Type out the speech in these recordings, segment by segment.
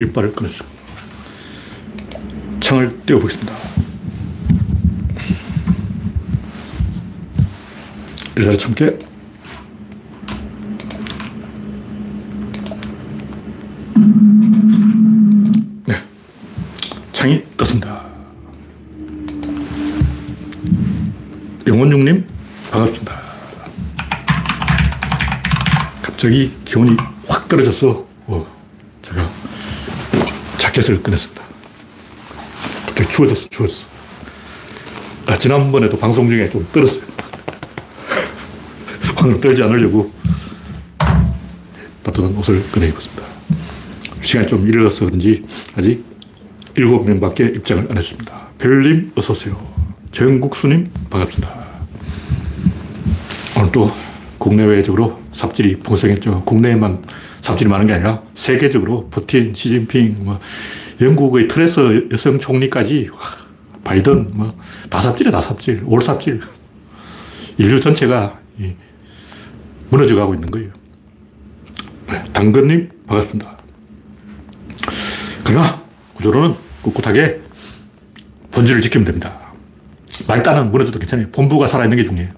이빨을 끊었어. 창을 띄워보겠습니다. 일자리 참깨. 네. 창이 떴습니다. 영원중님, 반갑습니다. 갑자기 기온이 확 떨어졌어. 자켓을 꺼냈습니다. 갑자기 추워졌어, 추웠어. 아, 지난번에도 방송 중에 좀 떨었어요. 오늘 떨지 않으려고 따뜻한 옷을 꺼내 입었습니다. 시간이 좀 일러서 그런지 아직 7명밖에 입장을 안 했습니다. 별님, 어서오세요. 정국수님, 반갑습니다. 오늘 또 국내외적으로 삽질이 풍성했죠. 국내에만 삽질이 많은 게 아니라 세계적으로 푸틴, 시진핑, 뭐 영국의 트레서 여성 총리까지 바이든 뭐 다 삽질이야 다 삽질, 올 삽질. 인류 전체가 무너져 가고 있는 거예요. 네, 당근님 반갑습니다. 그러나 구조로는 꿋꿋하게 본질을 지키면 됩니다. 말단은 무너져도 괜찮아요. 본부가 살아있는 게 중요해요.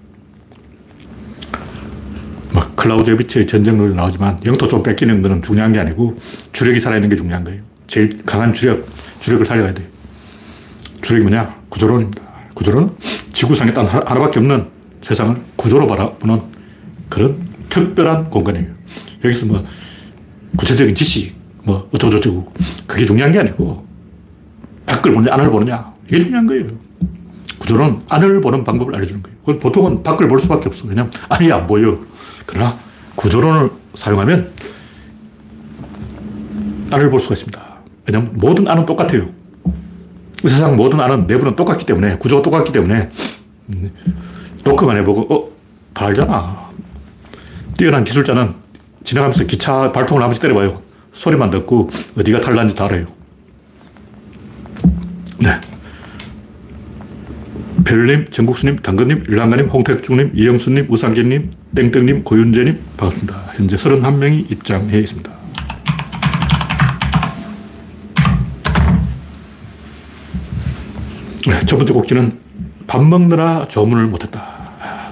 막 클라우제비치의 전쟁론이 나오지만 영토 좀 뺏기는 거는 중요한 게 아니고 주력이 살아있는 게 중요한 거예요. 제일 강한 주력, 주력을 살려야 돼요. 주력이 뭐냐? 구조론입니다. 구조론은 지구상에 단 하나밖에 없는 세상을 구조로 바라보는 그런 특별한 공간이에요. 여기서 뭐 구체적인 지식, 뭐 어쩌고저쩌고 그게 중요한 게 아니고 밖을 보느냐 안을 보느냐 이게 중요한 거예요. 구조는 안을 보는 방법을 알려주는 거예요. 보통은 밖을 볼 수밖에 없어. 왜냐면 안이 안 보여. 그러나 구조론을 사용하면 안을 볼 수가 있습니다. 왜냐면 모든 안은 똑같아요. 세상 모든 안은 내부는 똑같기 때문에, 구조가 똑같기 때문에, 노크만 해보고, 어, 다 알잖아. 뛰어난 기술자는 지나가면서 기차 발통을 한 번씩 때려봐요. 소리만 듣고 어디가 탈난지 다 알아요. 네. 별님, 정국수님, 당근님, 일랑가님, 홍택중님, 이영수님, 우상진님, 땡땡님, 고윤재님, 반갑습니다. 현재 31명이 입장해 있습니다. 네, 첫 번째 곡지는 밥 먹느라 조문을 못했다.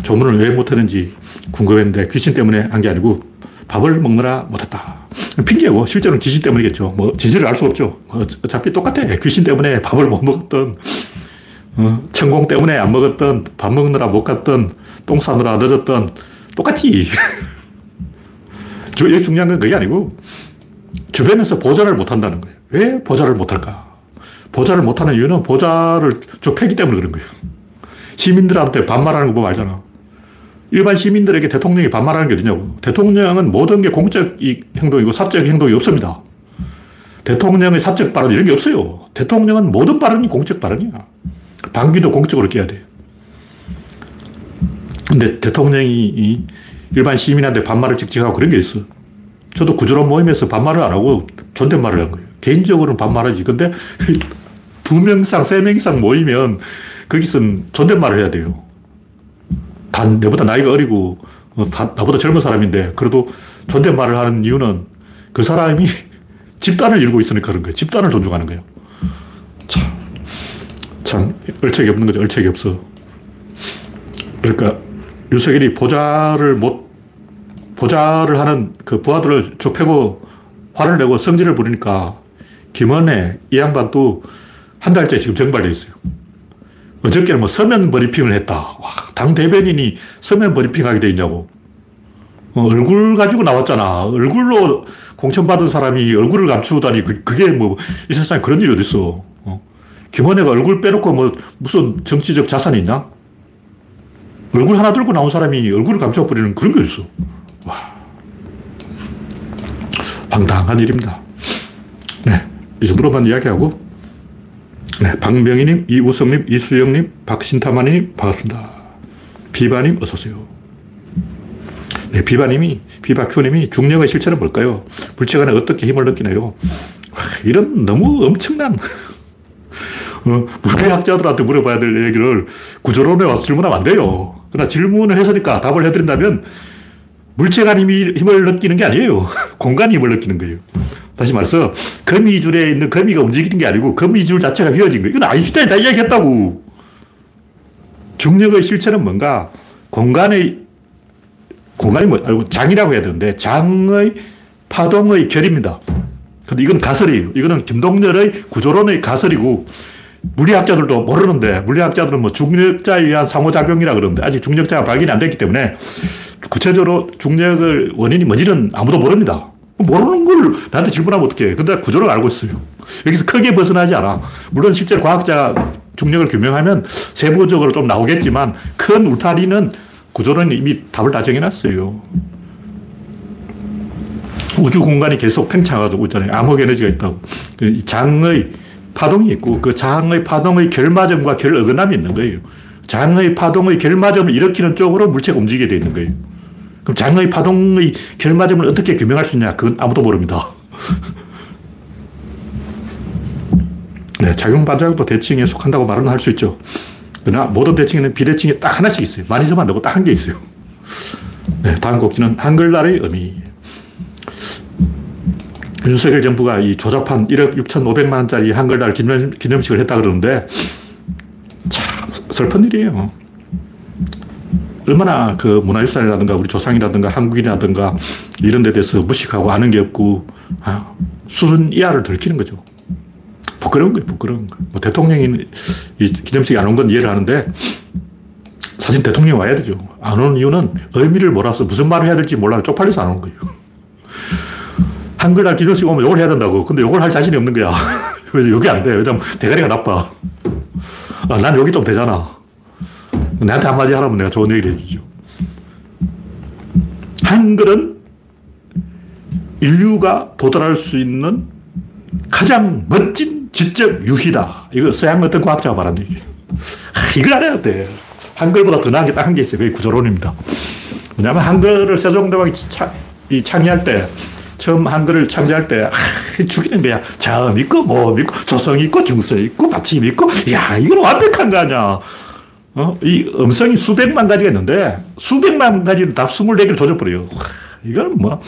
조문을 왜 못했는지 궁금했는데 귀신 때문에 한 게 아니고 밥을 먹느라 못했다. 핑계고 실제로는 귀신 때문이겠죠. 뭐 진실을 알 수 없죠. 뭐 어차피 똑같아. 귀신 때문에 밥을 못 먹었던 어, 천공 때문에 안 먹었던, 밥 먹느라 못 갔던, 똥 싸느라 늦었던, 똑같지. 제일 중요한 건 그게 아니고, 주변에서 보좌를 못 한다는 거예요. 왜 보좌를 못 할까? 보좌를 못 하는 이유는 보좌를 좁히기 때문에 그런 거예요. 시민들한테 반말하는 거 보면 알잖아. 일반 시민들에게 대통령이 반말하는 게 어디냐고. 대통령은 모든 게 공적 행동이고 사적 행동이 없습니다. 대통령의 사적 발언 이런 게 없어요. 대통령은 모든 발언이 공적 발언이야. 방귀도 공적으로 껴야 돼. 근데 대통령이 일반 시민한테 반말을 직직하고 그런 게 있어. 저도 구조론 모임에서 반말을 안 하고 존댓말을 한 거예요. 개인적으로는 반말하지. 근데 두 명 이상, 세 명 이상 모이면 거기서는 존댓말을 해야 돼요. 단, 내보다 나이가 어리고, 어, 다, 나보다 젊은 사람인데, 그래도 존댓말을 하는 이유는 그 사람이 집단을 이루고 있으니까 그런 거예요. 집단을 존중하는 거예요. 참. 참, 얼척이 없는 거죠. 얼척이 없어. 그러니까, 유석열이 보좌를 못, 보좌를 하는 그 부하들을 좁히고 화를 내고 성질을 부리니까 김원혜, 이 양반도 한 달째 지금 정발돼 있어요. 어저께는 뭐 서면 브리핑을 했다. 와, 당 대변인이 서면 브리핑 하게 돼 있냐고. 어, 얼굴 가지고 나왔잖아. 얼굴로 공천받은 사람이 얼굴을 감추다니, 그, 그게 뭐, 이 세상에 그런 일이 어딨어. 김원혜가 얼굴 빼놓고 뭐 무슨 정치적 자산이 있나? 얼굴 하나 들고 나온 사람이 얼굴을 감춰버리는 그런 게 있어. 와. 황당한 일입니다. 네. 이 정도로만 이야기하고, 네. 박명희님, 이우성님, 이수영님, 박신타마님, 반갑습니다. 비바님, 어서오세요. 네. 비바님이, 비바큐님이 중력의 실체는 뭘까요? 불체간에 어떻게 힘을 느끼나요? 와, 이런 너무 엄청난 어, 물리학자들한테 물어봐야 될 얘기를 구조론에 와서 질문하면 안 돼요. 그러나 질문을 했으니까 답을 해드린다면 물체가 힘을 느끼는 게 아니에요. 공간이 힘을 느끼는 거예요. 다시 말해서 거미줄에 있는 거미가 움직이는 게 아니고 거미줄 자체가 휘어진 거예요. 이건 아인슈타인이 다 이야기했다고. 중력의 실체는 뭔가 공간의 공간이 뭐, 아니고 장이라고 해야 되는데 장의 파동의 결입니다. 근데 이건 가설이에요. 이거는 김동렬의 구조론의 가설이고 물리학자들도 모르는데 물리학자들은 뭐 중력자에 의한 상호작용이라 그러는데 아직 중력자가 발견이 안 됐기 때문에 구체적으로 중력의 원인이 뭔지는 아무도 모릅니다. 모르는 걸 나한테 질문하면 어떡해. 근데 구조를 알고 있어요. 여기서 크게 벗어나지 않아. 물론 실제로 과학자 중력을 규명하면 세부적으로 좀 나오겠지만 큰 울타리는 구조론이 이미 답을 다 정해놨어요. 우주 공간이 계속 팽창하고 있잖아요. 암흑 에너지가 있다고. 그 장의 파동이 있고 그 장의 파동의 결마점과 결어긋남이 있는 거예요. 장의 파동의 결마점을 일으키는 쪽으로 물체가 움직이게 되어 있는 거예요. 그럼 장의 파동의 결마점을 어떻게 규명할 수 있냐? 그건 아무도 모릅니다. 네, 작용 반작용도 대칭에 속한다고 말은 할 수 있죠. 그러나 모든 대칭에는 비대칭이 딱 하나씩 있어요. 많이 쓰면 안 되고 딱 한 개 있어요. 네, 다음 곡지는 한글날의 의미. 윤석열 정부가 이 조잡한 1억 6,500만 원짜리 한글날 기념, 기념식을 했다 그러는데 참 슬픈 일이에요. 얼마나 그 문화유산이라든가 우리 조상이라든가 한국인이라든가 이런 데 대해서 무식하고 아는 게 없고 아, 수준 이하를 들키는 거죠. 부끄러운 거예요, 부끄러운 거. 뭐 대통령이 이 기념식에 안 온 건 이해를 하는데 사실 대통령이 와야 되죠. 안 오는 이유는 의미를 몰라서 무슨 말을 해야 될지 몰라 쪽팔려서 안 오는 거예요. 한글날 기념식 오면 욕을 해야 된다고. 근데 욕을 할 자신이 없는 거야. 왜 여기 안 돼? 왜냐면 대가리가 나빠. 아, 난 여기 좀 되잖아. 나한테 한마디 하라면 내가 좋은 얘기를 해주죠. 한글은 인류가 도달할 수 있는 가장 멋진 지적 유희다. 이거 서양 어떤 과학자가 말한 얘기예요. 아, 이걸 알아야 돼. 한글보다 더 나은 게 딱한게 있어요. 그게 구조론입니다. 왜냐하면 한글을 세종대왕이 창의할 때 처음 한글을 창제할 때 아, 죽이는 거야. 자음 있고 모음 있고 조성 있고 중성 있고 받침 있고 야 이건 완벽한 거 아니야. 어? 이 음성이 수백만 가지가 있는데 수백만 가지를 다 24개를 조져버려요. 이건 뭐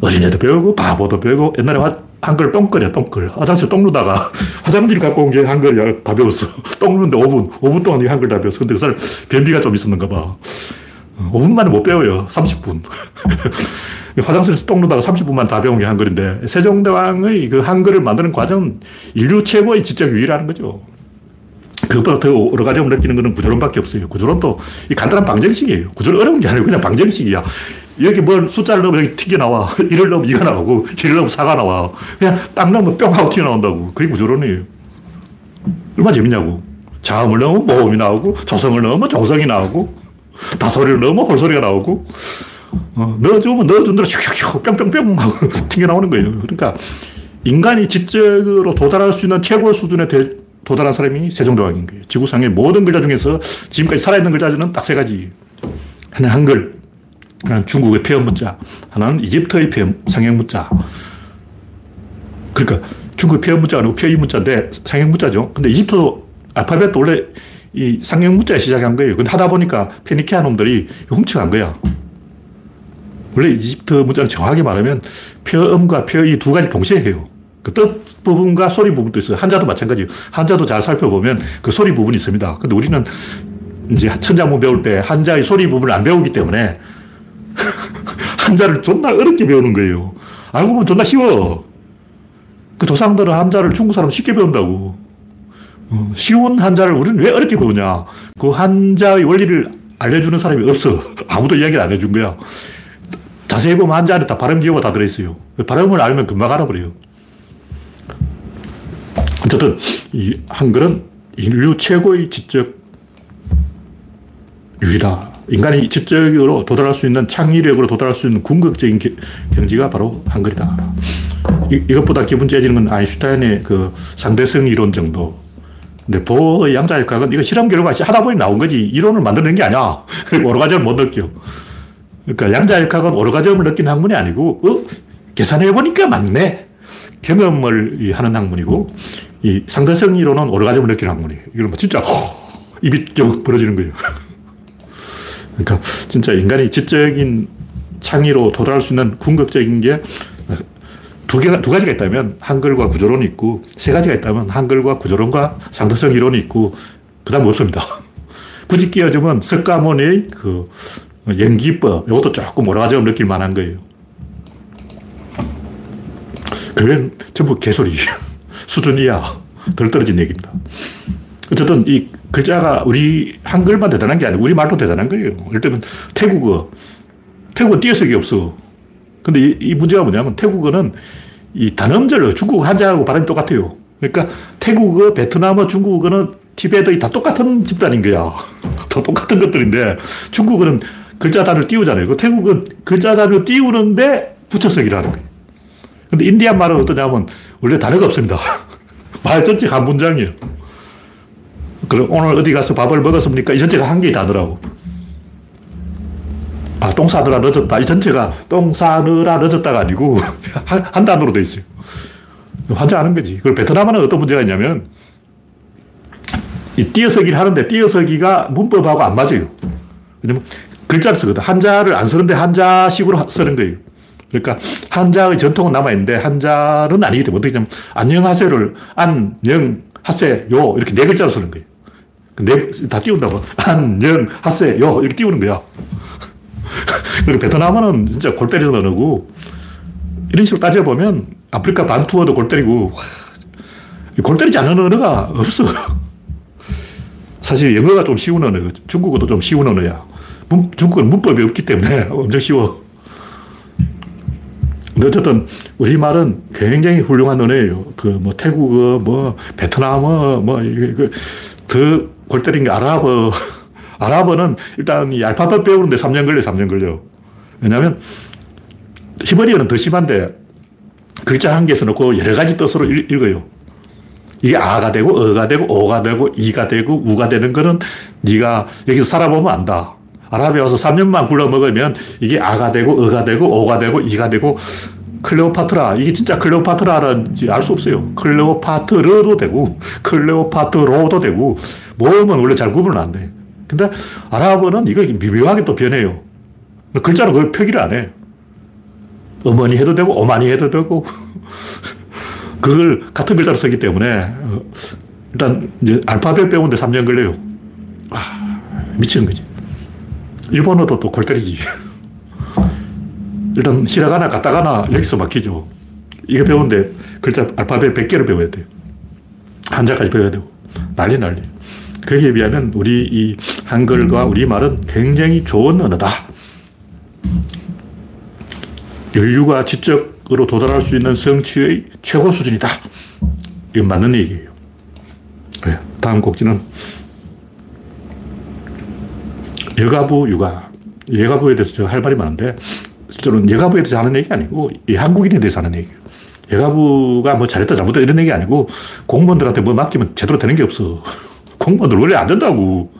어린애도 배우고 바보도 배우고 옛날에 화, 한글 똥글이야 똥글 화장실 똥 누다가 화장지를 갖고 온 게 한글이야 다 배웠어 똥 누는데 5분 5분 동안 한글 다 배웠어 근데 그 사람 변비가 좀 있었는가 봐 5분 만에 못 배워요 30분 화장실에서 똥 누다가 30분만 다 배운 게 한글인데 세종대왕의 그 한글을 만드는 과정은 인류 최고의 지적 유의라는 거죠. 그것보다 더 여러 가지 느끼는 것은 구조론밖에 없어요. 구조론도 이 간단한 방정식이에요. 구조는 어려운 게 아니고 그냥 방정식이야. 여기 뭘 숫자를 넣으면 여기 튀겨 나와. 1을 넣으면 2가 나오고, 1을 넣으면 4가 나와. 그냥 딱 넣으면 뿅 하고 튀어나온다고. 그게 구조론이에요. 얼마나 재밌냐고. 자음을 넣으면 모음이 나오고, 조성을 넣으면 조성이 나오고, 다소리를 넣으면 홀소리가 나오고, 어, 넣어주면 넣어준 대로 슉슉슉 뿅뿅뿅 하고 튕겨나오는 거예요. 그러니까 인간이 지적으로 도달할 수 있는 최고 수준에 대, 도달한 사람이 세종대왕인 거예요. 지구상의 모든 글자 중에서 지금까지 살아있는 글자는 딱세 가지. 하나는 한글, 하나는 중국의 표현 문자, 하나는 이집트의 표현, 상형 문자. 그러니까 중국 표현 문자가 아니고 표의 문자인데 상형 문자죠. 근데 이집트도 알파벳도 원래 이 상형 문자에 시작한 거예요. 근데 하다 보니까 페니키아 놈들이 훔쳐간 거야. 원래 이집트 문자는 정확하게 말하면 표음과 표의 두 가지 동시에 해요. 그 뜻 부분과 소리 부분도 있어요. 한자도 마찬가지예요. 한자도 잘 살펴보면 그 소리 부분이 있습니다. 근데 우리는 이제 천자문 배울 때 한자의 소리 부분을 안 배우기 때문에 한자를 존나 어렵게 배우는 거예요. 알고 보면 존나 쉬워. 그 조상들은 한자를 중국 사람 쉽게 배운다고. 어, 쉬운 한자를 우리는 왜 어렵게 배우냐. 그 한자의 원리를 알려주는 사람이 없어. 아무도 이야기를 안 해준 거야. 자세히 보면 한자 안에 다 발음 기호가 다 들어있어요. 그 발음을 알면 금방 알아버려요. 어쨌든, 이 한글은 인류 최고의 지적 유희다. 인간이 지적으로 도달할 수 있는 창의력으로 도달할 수 있는 궁극적인 경지가 바로 한글이다. 이, 이것보다 기분 째지는 건 아인슈타인의 그 상대성 이론 정도. 근데 보의 양자역학은 이거 실험 결과 하다 보니 나온 거지. 이론을 만드는 게 아니야. 여러 가지를 못 느껴. 그러니까 양자역학은 오르가즘을 느낀 학문이 아니고, 어? 계산해보니까 맞네. 경험을 하는 학문이고, 이 상대성 이론은 오르가즘을 느끼는 학문이에요. 이걸 뭐 진짜, 허, 입이 쭉 벌어지는 거예요. 그러니까 진짜 인간이 지적인 창의로 도달할 수 있는 궁극적인 게 두 개가, 두 가지가 있다면 한글과 구조론이 있고 세 가지가 있다면 한글과 구조론과 상대성 이론이 있고 그 다음 없습니다. 굳이 끼워주면 석가모니의 그 연기법, 이것도 조금 오라가지고 느낄 만한 거예요. 그건 전부 개소리. 수준 이야. 덜 떨어진 얘기입니다. 어쨌든 이 글자가 우리 한글만 대단한 게 아니고 우리 말도 대단한 거예요. 예를 들면 태국어. 태국은 띄어쓰기 없어. 근데 이, 이 문제가 뭐냐면 태국어는 이 단음절로 중국어 한자하고 발음이 똑같아요. 그러니까 태국어, 베트남어, 중국어는 티베트 다 똑같은 집단인 거야. 다 똑같은 것들인데 중국어는 글자 단을 띄우잖아요. 그 태국은 글자 단을 띄우는데 붙여쓰기라는 거예요. 근데 인디안 말은 어떠냐면 원래 단어가 없습니다. 말 전체 한 문장이에요. 그럼 오늘 어디 가서 밥을 먹었습니까? 이 전체가 한 개의 단어라고. 아, 똥 싸느라 늦었다. 이 전체가 똥 싸느라 늦었다가 아니고 한, 한 단어로 돼 있어요. 환장하는 거지. 그리고 베트남은 어떤 문제가 있냐면 이 띄어쓰기를 하는데 띄어쓰기가 문법하고 안 맞아요. 왜냐면 글자를 쓰거든. 한자를 안 쓰는데 한자식으로 쓰는 거예요. 그러니까 한자의 전통은 남아있는데 한자는 아니기 때문에 어떻게 냐면 안녕하세요를 안녕하세 요 이렇게 네 글자로 쓰는 거예요. 네, 다 띄운다고. 안녕하세 요 이렇게 띄우는 거야. 그리고 베트남어는 진짜 골 때리는 언어고 이런 식으로 따져보면 아프리카 반투어도 골 때리고 골 때리지 않는 언어가 없어. 사실 영어가 좀 쉬운 언어, 중국어도 좀 쉬운 언어야. 문, 중국어는 문법이 없기 때문에 엄청 쉬워. 근데 어쨌든 우리말은 굉장히 훌륭한 언어예요. 그 뭐 태국어, 뭐 베트남어, 뭐더골 때린 게 아랍어. 아랍어는 일단 이 알파벳 배우는데 3년 걸려, 3년 걸려. 왜냐면 히브리어는 더 심한데 글자 한개 써놓고 여러 가지 뜻으로 읽, 어요 이게 아가 되고 어가 되고 오가 되고 이가 되고 우가 되는 거는 네가 여기서 살아보면 안다. 아랍에 와서 3년만 굴러 먹으면 이게 아가 되고 어가 되고 오가 되고 이가 되고 클레오파트라 이게 진짜 클레오파트라는지 알 수 없어요. 클레오파트르도 되고 클레오파트로도 되고 모음은 원래 잘 구분을 안 돼. 근데 아랍어는 이거 미묘하게 또 변해요. 글자로 그걸 표기를 안 해. 어머니 해도 되고 어머니 해도 되고 그걸 같은 글자로 쓰기 때문에 어, 일단 이제 알파벳 배우는데 3년 걸려요. 아, 미치는 거지. 일본어도 또 골 때리지. 일단 히라가나 가타가나 여기서 막히죠. 이거 배우는데 글자 알파벳 100개를 배워야 돼요. 한자까지 배워야 되고. 난리 난리. 거기에 비하면 우리 이 한글과 우리말은 굉장히 좋은 언어다. 인류가 지적으로 도달할 수 있는 성취의 최고 수준이다. 이건 맞는 얘기예요. 네, 다음 곡지는 여가부 육아. 여가부에 대해서 할 말이 많은데, 실제로는 여가부에 대해서 하는 얘기 아니고, 이 한국인에 대해서 하는 얘기예요. 여가부가 뭐 잘했다 잘못했다 이런 얘기 아니고, 공무원들한테 뭐 맡기면 제대로 되는 게 없어. 공무원들 원래 안 된다고.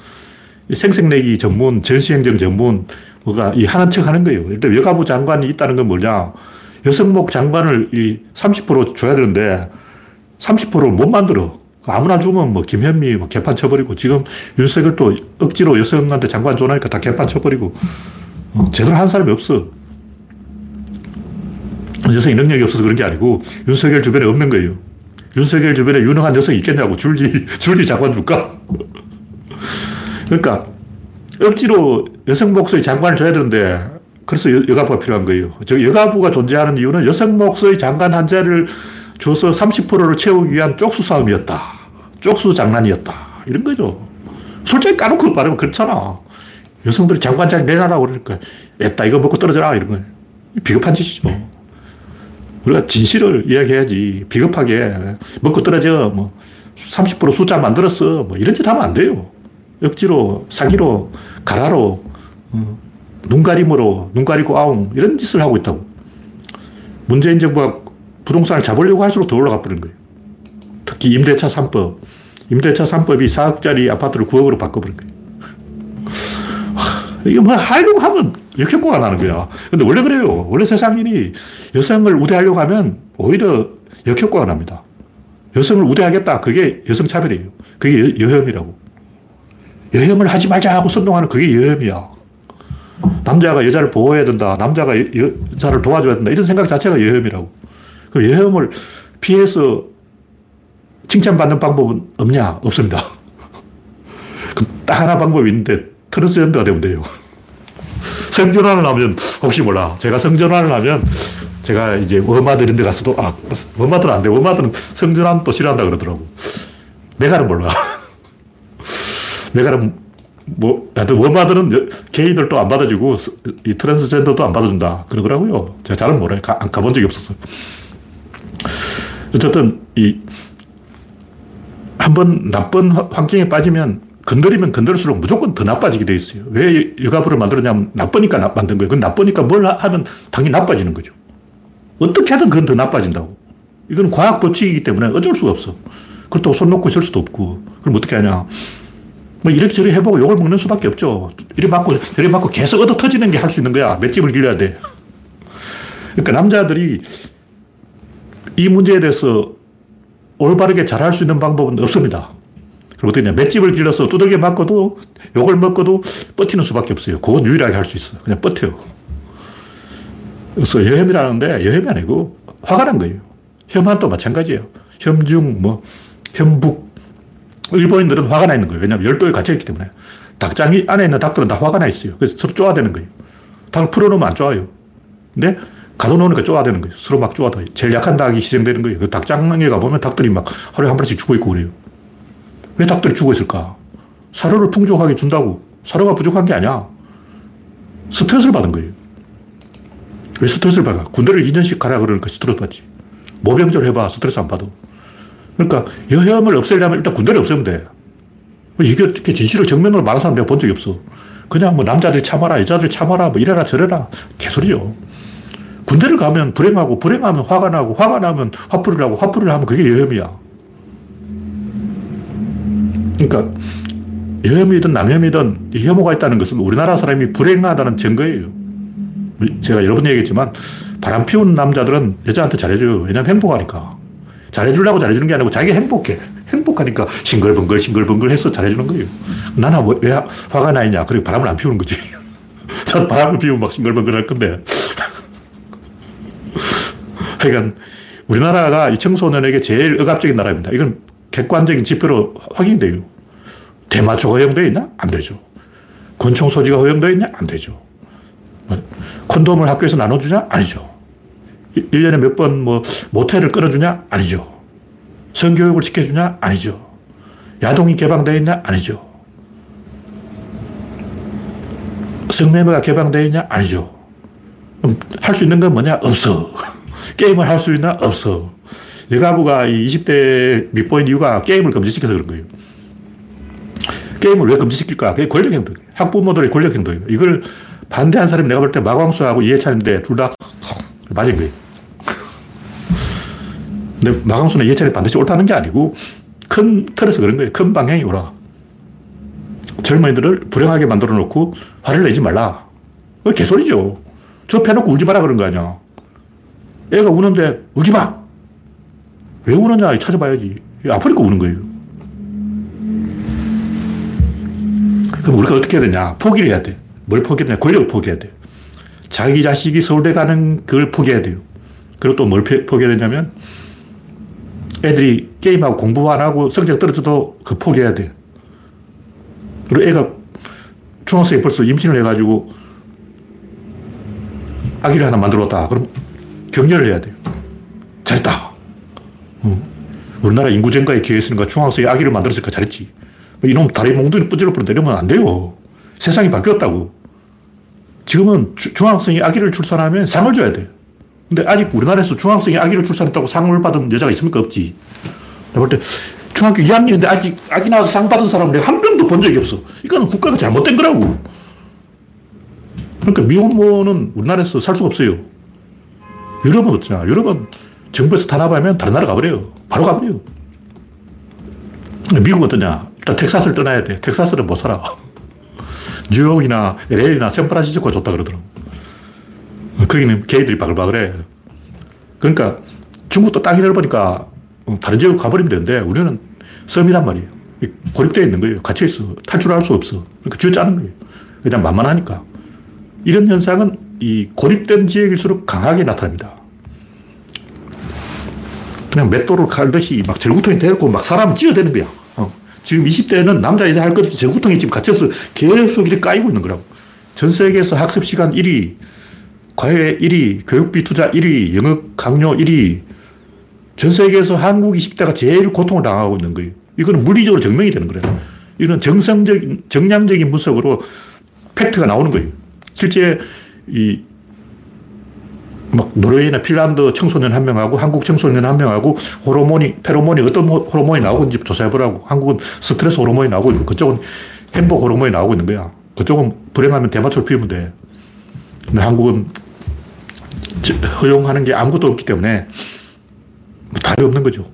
생색내기 전문, 전시행정 전문, 뭐가 이 하는 척 하는 거예요. 일단 여가부 장관이 있다는 건 뭐냐. 여성복 장관을 이 30% 줘야 되는데 30%를 못 만들어. 아무나 주면 뭐 김현미 뭐 개판 쳐버리고 지금 윤석열 또 억지로 여성한테 장관 줘놓으니까 다 개판 쳐버리고 어, 제대로 한 사람이 없어. 여성이 능력이 없어서 그런 게 아니고 윤석열 주변에 없는 거예요. 윤석열 주변에 유능한 여성이 있겠냐고 줄리, 줄리 장관 줄까? 그러니까 억지로 여성 목소리 장관을 줘야 되는데 그래서 여, 가부가 필요한 거예요. 저 여가부가 존재하는 이유는 여성 목소리 장관 한 자리를 줘서 30%를 채우기 위한 쪽수 싸움이었다. 쪽수 장난이었다. 이런 거죠. 솔직히 까놓고 말하면 그렇잖아. 여성들이 장관 자리 내놔라고 그러니까 애따 이거 먹고 떨어져라 이런 거예요. 비겁한 짓이죠. 우리가 진실을 이야기해야지 비겁하게 먹고 떨어져 뭐 30% 숫자 만들었어 뭐 이런 짓 하면 안 돼요. 억지로 사기로 가라로 어, 눈가림으로 눈 가리고 아웅 이런 짓을 하고 있다고. 문재인 정부가 부동산을 잡으려고 할수록 더 올라가 버린 거예요. 특히 임대차 3법. 임대차 3법이 4억짜리 아파트를 9억으로 바꿔버린 거예요. 이게 뭐 하려고 하면 역효과가 나는 거야. 근데 원래 그래요. 원래 세상인이 여성을 우대하려고 하면 오히려 역효과가 납니다. 여성을 우대하겠다. 그게 여성차별이에요. 그게 여, 여혐이라고. 여혐을 하지 말자 하고 선동하는 그게 여혐이야. 남자가 여자를 보호해야 된다. 남자가 여, 자를 도와줘야 된다. 이런 생각 자체가 여혐이라고. 그 여혐을 피해서 칭찬받는 방법은 없냐? 없습니다. 그딱 하나 방법이 있는데 트랜스젠더가 되면 돼요. 성전환을 하면 혹시 몰라. 제가 성전환을 하면 제가 이제 워마드 이런 데 가서도 아, 워마드는 안 돼. 워마드는 성전환 또 싫어한다 그러더라고. 내가는 몰라. 내가는 뭐, 하여튼 워마드는 게이들도 안 받아주고 이 트랜스젠더도 안 받아준다. 그러더라고요. 제가 잘은 몰라요. 가, 가본 적이 없어서. 어쨌든 이 한 번 나쁜 환경에 빠지면 건드리면 건드릴수록 무조건 더 나빠지게 돼 있어요. 왜 여가부를 만들었냐면 나쁘니까 만든 거예요. 그 나쁘니까 뭘 하면 당연히 나빠지는 거죠. 어떻게 하든 그건 더 나빠진다고. 이건 과학 법칙이기 때문에 어쩔 수가 없어. 그렇다고 손 놓고 있을 수도 없고. 그럼 어떻게 하냐. 뭐 이렇게저렇게 해보고 욕을 먹는 수밖에 없죠. 이리 맞고 저리 맞고 계속 얻어 터지는 게 할 수 있는 거야. 맷집을 길러야 돼. 그러니까 남자들이 이 문제에 대해서 올바르게 잘할 수 있는 방법은 없습니다. 그럼 어떻냐. 맷집을 길러서 두들겨 맞고도 욕을 먹고도 버티는 수밖에 없어요. 그건 유일하게 할 수 있어. 그냥 버텨요. 그래서 여혐이라는데 여혐이 아니고 화가 난 거예요. 혐한도 마찬가지예요. 혐중, 뭐, 혐북. 일본인들은 화가 나 있는 거예요. 왜냐하면 열도에 갇혀있기 때문에. 닭장이 안에 있는 닭들은 다 화가 나 있어요. 그래서 서로 쪼아대는 거예요. 닭을 풀어놓으면 안 쪼아요. 근데 가둬놓으니까 쪼아대는 거예요. 서로 막 쪼아대요. 제일 약한 닭이 희생되는 거예요. 그 닭장에 가보면 닭들이 막 하루에 한 마리씩 죽어 있고 그래요. 왜 닭들이 죽어 있을까? 사료를 풍족하게 준다고. 사료가 부족한 게 아니야. 스트레스를 받은 거예요. 왜 스트레스를 받아? 군대를 2년씩 가라 그러니까 스트레스 받지. 모병절 해봐. 스트레스 안 받아. 그러니까 여혐을 없애려면 일단 군대를 없애면 돼. 이게 어떻게 진실을 정면으로 말하는 사람 내가 본 적이 없어. 그냥 뭐 남자들이 참아라, 여자들이 참아라, 뭐 이래라 저래라. 개소리죠. 군대를 가면 불행하고, 불행하면 화가 나고, 화가 나면 화풀이를 하고, 화풀이를 하면 그게 여혐이야. 그러니까 여혐이든 남혐이든 혐오가 있다는 것은 우리나라 사람이 불행하다는 증거예요. 제가 여러 번 얘기했지만 바람 피우는 남자들은 여자한테 잘해줘요. 왜냐면 행복하니까. 잘해주려고 잘해주는 게 아니고 자기가 행복해. 행복하니까 싱글벙글 싱글벙글 해서 잘해주는 거예요. 나는 왜 화가 나 있냐. 그리고 바람을 안 피우는 거지. 나도 바람을 피우면 막 싱글벙글 할 건데. 하여간 우리나라가 이 청소년에게 제일 억압적인 나라입니다. 이건 객관적인 지표로 확인돼요. 대마초가 허용되어 있나? 안 되죠. 권총 소지가 허용되어 있냐? 안 되죠. 콘돔을 학교에서 나눠주냐? 아니죠. 1년에 몇 번 뭐 모텔을 끊어주냐? 아니죠. 성교육을 시켜주냐? 아니죠. 야동이 개방되어 있냐? 아니죠. 성매매가 개방되어 있냐? 아니죠. 할 수 있는 건 뭐냐? 없어. 게임을 할 수 있나? 없어. 여가부가 20대 밑보인 이유가 게임을 금지시켜서 그런 거예요. 게임을 왜 금지시킬까? 그게 권력 행동. 학부모들의 권력 행동이에요. 이걸 반대한 사람이 내가 볼 때 마광수하고 이해찬인데 둘 다 맞은 거예요. 근데 마광수는 이해찬이 반드시 옳다는 게 아니고 큰 틀에서 그런 거예요. 큰 방향이 옳아. 젊은이들을 불행하게 만들어 놓고 화를 내지 말라. 그 개소리죠. 저 패놓고 울지 마라 그런 거 아니야. 애가 우는데 울지 마! 왜 우느냐 찾아봐야지. 아프니까 우는 거예요. 그럼 우리가 어떻게 해야 되냐? 포기를 해야 돼. 뭘 포기해야 되냐? 권력을 포기해야 돼. 자기 자식이 서울대 가는 걸 포기해야 돼요. 그리고 또 뭘 포기해야 되냐면 애들이 게임하고 공부 안 하고 성적 떨어져도 그 포기해야 돼. 그리고 애가 중학생이 벌써 임신을 해가지고 아기를 하나 만들었다. 그럼 격려를 해야 돼요. 잘했다. 응. 우리나라 인구 증가에 기여했으니까 중학생이 아기를 만들었으니까 잘했지. 이놈 다리 몽둥이 뿌질러 뿌려 내려면 안 돼요. 세상이 바뀌었다고. 지금은 주, 중학생이 아기를 출산하면 상을 줘야 돼. 근데 아직 우리나라에서 중학생이 아기를 출산했다고 상을 받은 여자가 있습니까? 없지. 내가 볼 때 중학교 2학년인데 아직 아기 나와서 상 받은 사람 내가 한 명도 본 적이 없어. 이거는 국가가 잘못된 거라고. 그러니까 미혼모는 우리나라에서 살 수가 없어요. 유럽은 어쩌냐. 유럽은 정부에서 탄압하면 다른 나라 가버려요. 바로 가버려요. 미국은 어떠냐. 일단 텍사스를 떠나야 돼. 텍사스는 못 살아. 뉴욕이나 LA나 샌프란시스코가 좋다 그러더라고. 거기는 게이들이 바글바글해. 그러니까 중국도 땅이 넓으니까 다른 지역 가버리면 되는데 우리는 섬이란 말이에요. 고립되어 있는 거예요. 갇혀 있어. 탈출할 수 없어. 그러니까 쥐어 짜는 거예요. 그냥 만만하니까. 이런 현상은 이 고립된 지역일수록 강하게 나타납니다. 그냥 맷돌을 갈듯이 막 절구통이 되고 막 사람 찌어대는 거야. 어. 지금 20대는 남자, 여자 할 것 없이 절구통에 지금 갇혀서 계속 이렇게 까이고 있는 거라고. 전 세계에서 학습 시간 1위, 과외 1위, 교육비 투자 1위, 영역 강요 1위. 전 세계에서 한국 20대가 제일 고통을 당하고 있는 거예요. 이거는 물리적으로 증명이 되는 거예요. 이런 정성적인, 정량적인 분석으로 팩트가 나오는 거예요. 실제 이, 막 노르웨이나 핀란드 청소년 한 명하고 한국 청소년 한 명하고 호르몬이, 페로몬이 어떤 호르몬이 나오고 있는지 조사해보라고. 한국은 스트레스 호르몬이 나오고 있고 그쪽은 행복 호르몬이 나오고 있는 거야. 그쪽은 불행하면 대마초를 피우면 돼. 근데 한국은 허용하는 게 아무것도 없기 때문에 뭐 답이 없는 거죠.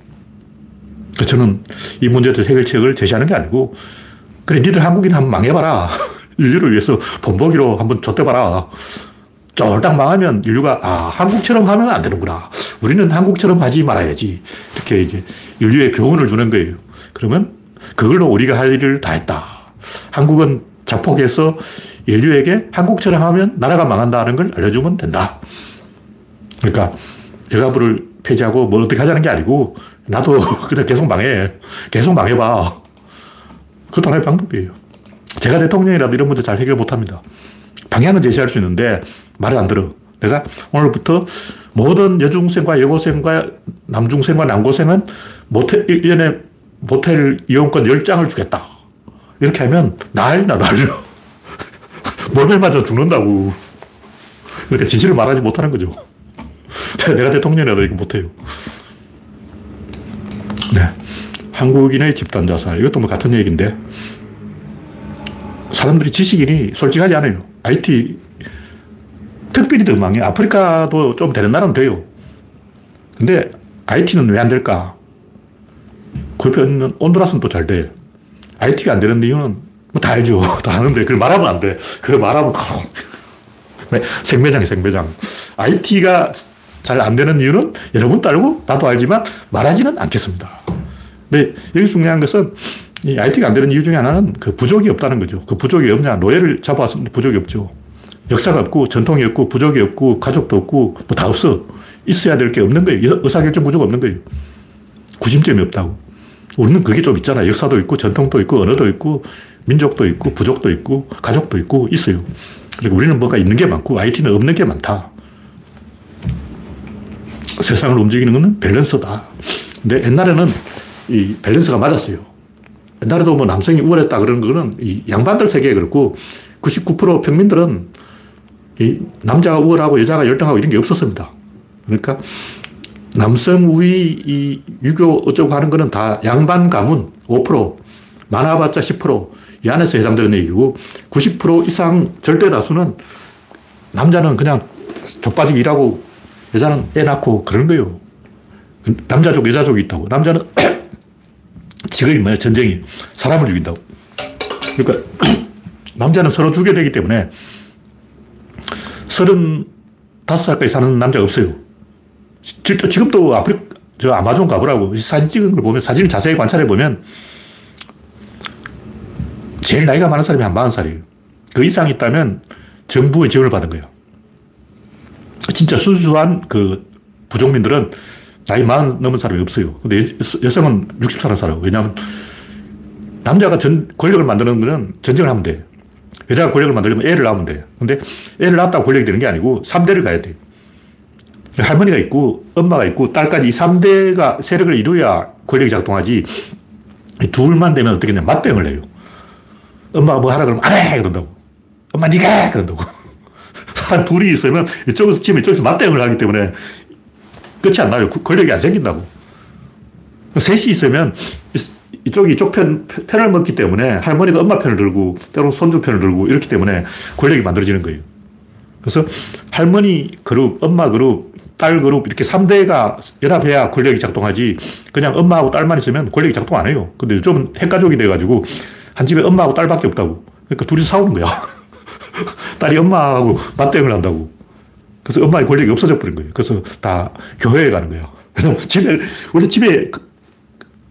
저는 이 문제에 대해서 해결책을 제시하는 게 아니고, 그래, 니들 한국인 한번 망해봐라. 인류를 위해서 본보기로 한번 줬대봐라. 쫄딱 망하면 인류가, 아, 한국처럼 하면 안 되는구나. 우리는 한국처럼 하지 말아야지. 이렇게 이제 인류에 교훈을 주는 거예요. 그러면 그걸로 우리가 할 일을 다 했다. 한국은 자폭해서 인류에게 한국처럼 하면 나라가 망한다는 걸 알려주면 된다. 그러니까 여가부를 폐지하고 뭘 어떻게 하자는 게 아니고 나도 그냥 계속 망해. 계속 망해봐. 그것도 하나의 방법이에요. 제가 대통령이라도 이런 문제 잘 해결 못 합니다. 방향은 제시할 수 있는데 말을 안 들어. 내가 오늘부터 모든 여중생과 여고생과 남중생과 남고생은 모텔, 1년에 모텔 이용권 10장을 주겠다. 이렇게 하면 난리나, 난리 몰매 맞아 죽는다고. 그러니까 진실을 말하지 못하는 거죠. 내가 대통령이라도 이거 못해요. 네. 한국인의 집단 자살. 이것도 뭐 같은 얘기인데. 사람들이 지식인이 솔직하지 않아요. IT 특별히 더 망해. 아프리카도 좀 되는 나라는 돼요. 근데 IT는 왜 안 될까? 그 옆에 온두라스는 또 잘 돼. IT가 안 되는 이유는 뭐 다 알죠. 다 아는데 그걸 말하면 안 돼. 그걸 말하면 생매장이 생매장. IT가 잘 안 되는 이유는 여러분도 알고 나도 알지만 말하지는 않겠습니다. 근데 여기 중요한 것은 이 IT가 안 되는 이유 중에 하나는 그 부족이 없다는 거죠. 그 부족이 없냐. 노예를 잡아왔는데 부족이 없죠. 역사가 없고, 전통이 없고, 부족이 없고, 가족도 없고, 뭐 다 없어. 있어야 될 게 없는 거예요. 의사결정 구조가 없는 거예요. 구심점이 없다고. 우리는 그게 좀 있잖아. 역사도 있고, 전통도 있고, 언어도 있고, 민족도 있고, 부족도 있고, 가족도 있고, 있어요. 그리고 우리는 뭐가 있는 게 많고, IT는 없는 게 많다. 세상을 움직이는 것은 밸런스다. 근데 옛날에는 이 밸런스가 맞았어요. 옛날에도 뭐 남성이 우월했다 그러는 거는 이 양반들 세계에 그렇고 99% 평민들은 이 남자가 우월하고 여자가 열등하고 이런 게 없었습니다. 그러니까 남성 우위 이 유교 어쩌고 하는 거는 다 양반 가문 5% 많아봤자 10%이 안에서 해당되는 얘기고 90% 이상 절대 다수는 남자는 그냥 족빠지게 일하고 여자는 애 낳고 그런 거예요. 남자족, 여자족이 있다고. 남자는 직업이 뭐야? 전쟁이. 사람을 죽인다고. 그러니까 남자는 서로 죽여야 되기 때문에 35살까지 사는 남자가 없어요. 지 금도 아프리, 저 아마존 가보라고. 사진 찍은 걸 보면, 사진을 자세히 관찰해 보면, 제일 나이가 많은 사람이 한 40살이에요. 그 이상 있다면 정부의 지원을 받은 거예요. 진짜 순수한 그 부족민들은 나이 많은 넘은 사람이 없어요. 근데 여, 성은 60살 살아요. 왜냐하면 남자가 전, 권력을 만드는 거는 전쟁을 하면 돼. 여자가 권력을 만들려면 애를 낳으면 돼. 근데 애를 낳았다고 권력이 되는 게 아니고 3대를 가야 돼. 할머니가 있고 엄마가 있고 딸까지 이 3대가 세력을 이루어야 권력이 작동하지. 둘만 되면 어떻게 냐 맞대응을 해요. 엄마가 뭐 하라 그러면 안 해! 그런다고. 엄마 니가! 그런다고. 사람 둘이 있으면 이쪽에서 치면 이쪽에서 맞대응을 하기 때문에 끝이 안 나요. 권력이 안 생긴다고. 셋이 있으면 이쪽이 이쪽 편, 편을 먹기 때문에 할머니가 엄마 편을 들고 때로 손주 편을 들고 이렇기 때문에 권력이 만들어지는 거예요. 그래서 할머니 그룹, 엄마 그룹, 딸 그룹 이렇게 3대가 연합해야 권력이 작동하지 그냥 엄마하고 딸만 있으면 권력이 작동 안 해요. 근데 요즘은 핵가족이 돼가지고 한 집에 엄마하고 딸밖에 없다고. 그러니까 둘이 싸우는 거야. 딸이 엄마하고 맞대응을 한다고. 그래서 엄마의 권력이 없어져 버린 거예요. 그래서 다 교회에 가는 거예요. 집에, 원래 집에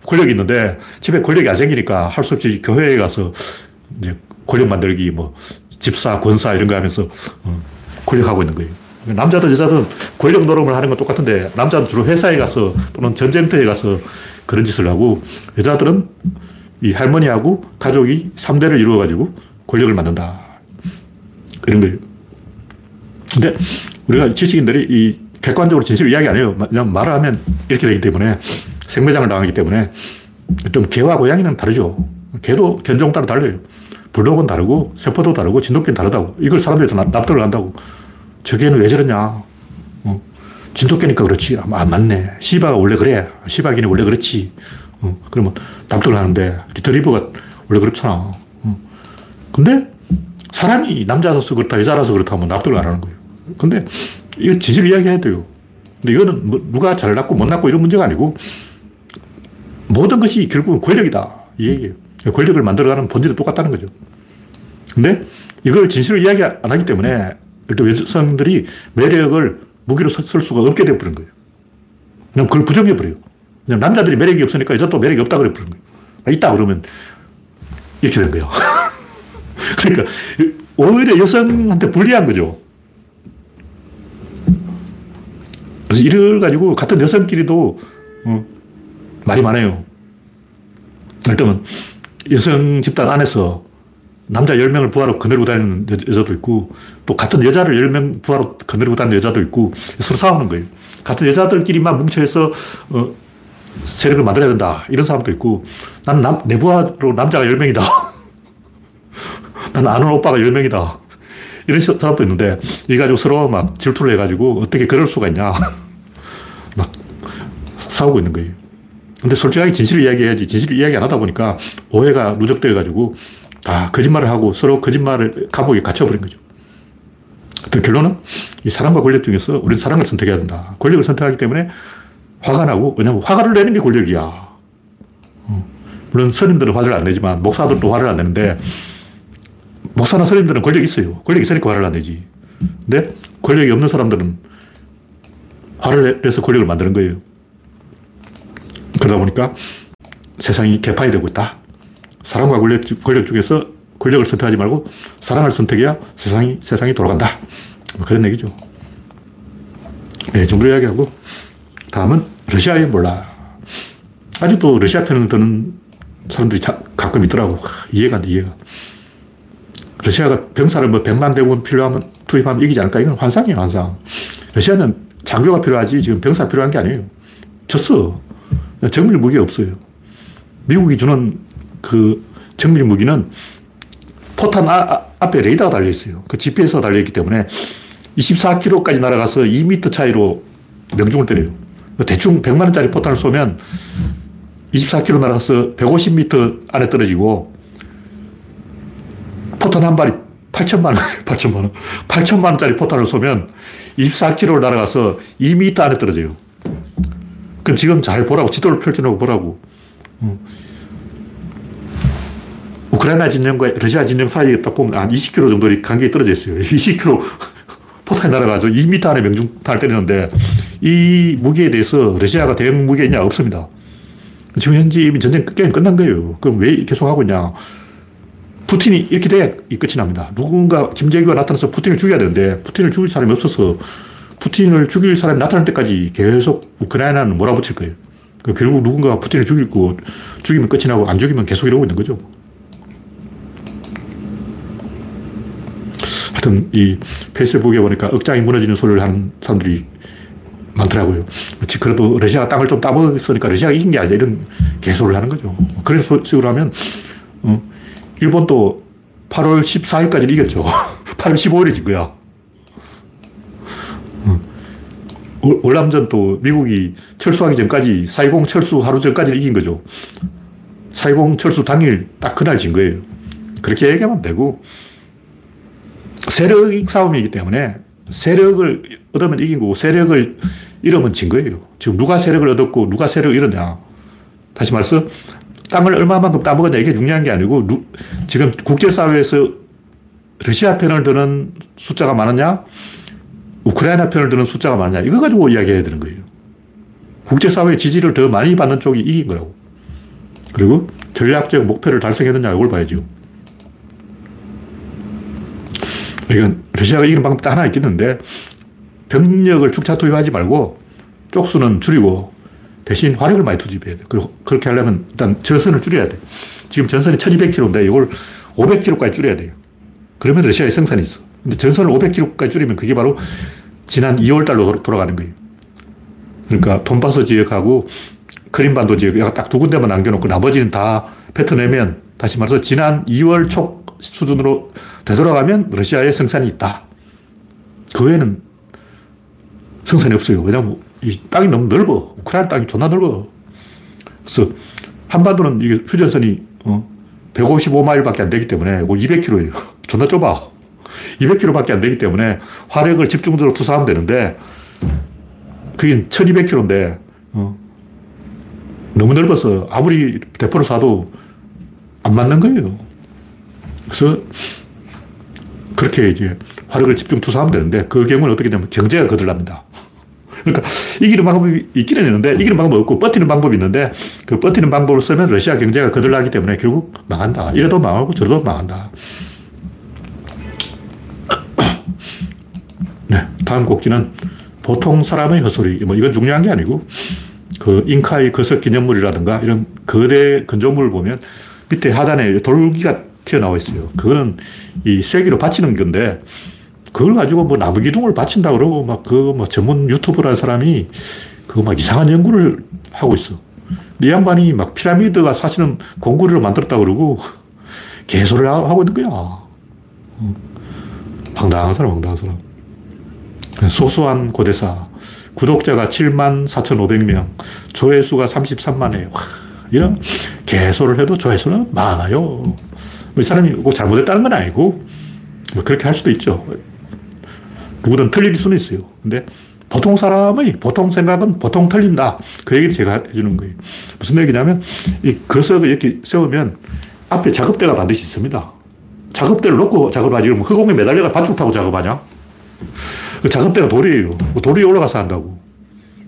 권력이 있는데 집에 권력이 안 생기니까 할 수 없이 교회에 가서 이제 권력 만들기 뭐 집사, 권사 이런 거 하면서 어, 권력하고 있는 거예요. 남자든 여자든 권력 노름을 하는 건 똑같은데 남자는 주로 회사에 가서 또는 전쟁터에 가서 그런 짓을 하고 여자들은 이 할머니하고 가족이 3대를 이루어가지고 권력을 만든다. 이런 거예요. 근데 우리가 지식인들이 이 객관적으로 진실을 이야기 안 해요. 그냥 말을 하면 이렇게 되기 때문에 생매장을 당하기 때문에 좀 개와 고양이는 다르죠. 개도 견종 따라 달라요. 불독은 다르고 세포도 다르고 진돗개는 다르다고. 이걸 사람들이 다 납득을 한다고. 저 개는 왜 저러냐. 어. 진돗개니까 그렇지. 아, 맞네. 시바가 원래 그래. 시바기는 원래 그렇지. 어. 그러면 납득을 하는데 리트리버가 원래 그렇잖아. 어. 근데 사람이 남자라서 그렇다, 여자라서 그렇다 하면 납득을 안 하는 거예요. 근데 이거 진실을 이야기해야 돼요. 근데 이거는 뭐 누가 잘났고 못났고 이런 문제가 아니고 모든 것이 결국은 권력이다. 이 얘기예요. 권력을 만들어가는 본질이 똑같다는 거죠. 근데 이걸 진실을 이야기 안 하기 때문에 일단 여성들이 매력을 무기로 쓸 수가 없게 되어버린 거예요. 그냥 그걸 부정해버려요. 그냥 남자들이 매력이 없으니까 여자도 매력이 없다 그래버린 거예요. 아, 있다 그러면 이렇게 된 거예요. 그러니까 오히려 여성한테 불리한 거죠. 그래서 이걸 가지고 같은 여성끼리도 어, 말이 많아요. 일단은 여성 집단 안에서 남자 10명을 부하로 거느리고 다니는 여자도 있고 또 같은 여자를 10명 부하로 거느리고 다니는 여자도 있고 서로 싸우는 거예요. 같은 여자들끼리만 뭉쳐서 어, 세력을 만들어야 된다. 이런 사람도 있고 나는 남, 내 부하로 남자가 10명이다. 나는 아는 오빠가 10명이다. 이런 사람도 있는데 이 가지고 서로 막 질투를 해가지고 어떻게 그럴 수가 있냐. 막 싸우고 있는 거예요. 근데 솔직하게 진실을 이야기해야지. 진실을 이야기 안 하다 보니까 오해가 누적돼가지고 다 거짓말을 하고 서로 거짓말을 감옥에 갇혀버린 거죠. 어떤 결론은 이 사랑과 권력 중에서 우리는 사랑을 선택해야 된다. 권력을 선택하기 때문에 화가 나고, 왜냐면 화를 내는 게 권력이야. 어. 물론 스님들은 화를 안 내지만 목사들도 화를 안 내는데 목사나 스님들은 권력이 있어요. 권력이 있으니까 화를 안 내지. 근데 권력이 없는 사람들은 화를 내서 권력을 만드는 거예요. 그러다 보니까 세상이 개파이되고 있다. 사랑과 권력, 권력 중에서 권력을 선택하지 말고 사랑을 선택해야 세상이, 세상이 돌아간다. 뭐 그런 얘기죠. 네, 정도 이야기하고 다음은 러시아의 몰라. 아직도 러시아 편을 드는 사람들이 가끔 있더라고. 이해가 안 돼, 이해가. 러시아가 병사를 뭐 100만 대군 필요하면 투입하면 이기지 않을까? 이건 환상이에요, 환상. 러시아는 장교가 필요하지 지금 병사 필요한 게 아니에요. 졌어. 정밀 무기가 없어요. 미국이 주는 그 정밀 무기는 포탄 아, 아, 앞에 레이더가 달려 있어요. 그 GPS가 달려 있기 때문에 24km까지 날아가서 2m 차이로 명중을 때려요. 대충 100만원짜리 포탄을 쏘면 24km 날아가서 150m 안에 떨어지고 포탄 한 발이 8천만 원, 8천만 원. 8천만 원짜리 포탄을 쏘면 24km를 날아가서 2m 안에 떨어져요. 그럼 지금 잘 보라고, 지도를 펼쳐놓고 보라고. 음. 우크라이나 진영과 러시아 진영 사이에 딱 보면 한 20km 정도 간격이 떨어져 있어요. 20km 포탄이 날아가서 2m 안에 명중탄을 때리는데 이 무기에 대해서 러시아가 대응 무기가 있냐? 없습니다. 지금 현재 이미 전쟁 게임 끝난 거예요. 그럼 왜 계속 하고 있냐? 푸틴이 이렇게 돼야 끝이 납니다. 누군가 김재규가 나타나서 푸틴을 죽여야 되는데 푸틴을 죽일 사람이 없어서 푸틴을 죽일 사람이 나타날 때까지 계속 우크라이나는 몰아붙일 거예요. 그 결국 누군가 푸틴을 죽이고 죽이면 끝이 나고 안 죽이면 계속 이러고 있는 거죠. 하여튼 이 페이스북에 보니까 억장이 무너지는 소리를 하는 사람들이 많더라고요. 그래도 러시아가 땅을 좀 따먹었으니까 러시아가 이긴 게 아니라 이런 개소를 하는 거죠. 그런 식으로 하면 어, 일본도 8월 14일까지 이겼죠. 8월 15일에 진 거야. 월남전 또 미국이 철수하기 전까지 4.20 철수 하루 전까지 이긴 거죠. 4.20 철수 당일 딱 그날 진 거예요. 그렇게 얘기하면 되고 세력 싸움이기 때문에 세력을 얻으면 이긴 거고 세력을 잃으면 진 거예요. 지금 누가 세력을 얻었고 누가 세력을 잃었냐. 다시 말해서 땅을 얼마만큼 따먹었냐 이게 중요한 게 아니고 누, 지금 국제사회에서 러시아 편을 드는 숫자가 많았냐 우크라이나 편을 드는 숫자가 많냐 이거 가지고 이야기해야 되는 거예요. 국제사회 지지를 더 많이 받는 쪽이 이긴 거라고. 그리고 전략적 목표를 달성했느냐 이걸 봐야죠. 이건 러시아가 이기는 방법 딱 하나 있겠는데 병력을 축차 투입하지 말고 쪽수는 줄이고 대신 화력을 많이 투입해야 돼. 그리고 그렇게 하려면 일단 저선을 줄여야 돼. 지금 전선이 1200km인데 이걸 500km까지 줄여야 돼요. 그러면 러시아에 생산이 있어. 근데 전선을 500km까지 줄이면 그게 바로 지난 2월 달로 돌아가는 거예요. 그러니까 돈바스 지역하고 크림반도 지역 딱두 군데만 남겨놓고 나머지는 다 뱉어내면 다시 말해서 지난 2월 초 수준으로 되돌아가면 러시아에 생산이 있다. 그 외에는 생산이 없어요. 왜냐하면 이 땅이 너무 넓어. 우크라이나 땅이 존나 넓어. 그래서 한반도는 이게 휴전선이 어 155마일밖에 안 되기 때문에 200km예요. 존나 좁아. 200km밖에 안 되기 때문에 화력을 집중적으로 투사하면 되는데 그게 1200km인데 어 너무 넓어서 아무리 대포를 쏴도 안 맞는 거예요. 그래서 그렇게 이제 화력을 집중 투사하면 되는데 그 경우는 어떻게 되냐면 경제가 거들납니다. 그러니까 이기는 방법이 있기는 있는데 이기는 방법이 없고 버티는 방법이 있는데 그 버티는 방법을 쓰면 러시아 경제가 거들나기 때문에 결국 망한다. 이래도 망하고 저래도 망한다. 네, 다음 곡지는 보통 사람의 헛소리. 뭐 이건 중요한 게 아니고 그 잉카의 거석 기념물이라든가 이런 거대 건조물을 보면 밑에 하단에 돌기가 튀어나와 있어요. 그거는 이 쐐기로 받치는 건데 그걸 가지고 뭐 나무 기둥을 받친다 그러고 막그뭐 전문 유튜버라는 사람이 그 막 이상한 연구를 하고 있어. 이 양반이 막 피라미드가 사실은 공구리로 만들었다 그러고 개소를 하고 있는 거야. 황당한 사람, 황당한 사람. 소소한 고대사. 구독자가 7만 4,500명. 조회수가 33만 회. 이런 개소를 해도 조회수는 많아요. 뭐이 사람이 꼭 잘못했다는 건 아니고, 뭐 그렇게 할 수도 있죠. 누구든 틀릴 수는 있어요. 근데 보통 사람의 보통 생각은 보통 틀린다. 그 얘기를 제가 해주는 거예요. 무슨 얘기냐면, 이 거석을 이렇게 세우면 앞에 작업대가 반드시 있습니다. 작업대를 놓고 작업하지. 그럼 흑공에 매달려가 밧줄 타고 작업하냐? 그 작업대가 돌이에요. 그돌 위에 올라가서 한다고.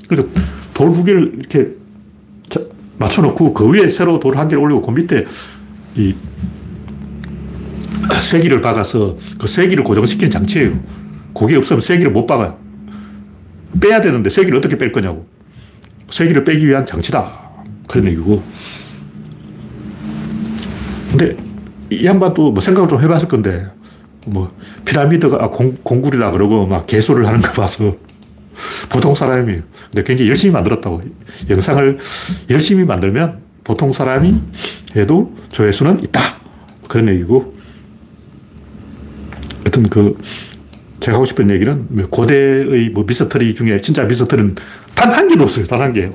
그러니까 돌 두 개를 이렇게 맞춰놓고 그 위에 새로 돌 한 개를 올리고 그 밑에 이 쐐기를 박아서 그 쐐기를 고정시키는 장치예요. 그게 없으면 쐐기를 못 박아요. 빼야 되는데 쐐기를 어떻게 뺄 거냐고. 쐐기를 빼기 위한 장치다. 그런 얘기고. 근데 이 양반도 뭐 생각을 좀 해봤을 건데, 뭐, 피라미드가 아, 공, 공굴이다 그러고 막 개소를 하는 거 봐서 보통 사람이, 근데 굉장히 열심히 만들었다고. 영상을 열심히 만들면 보통 사람이 해도 조회수는 있다. 그런 얘기고. 하여튼 그, 제가 하고 싶은 얘기는 고대의 뭐 미스터리 중에 진짜 미스터리는 단 한 개도 없어요. 단 한 개.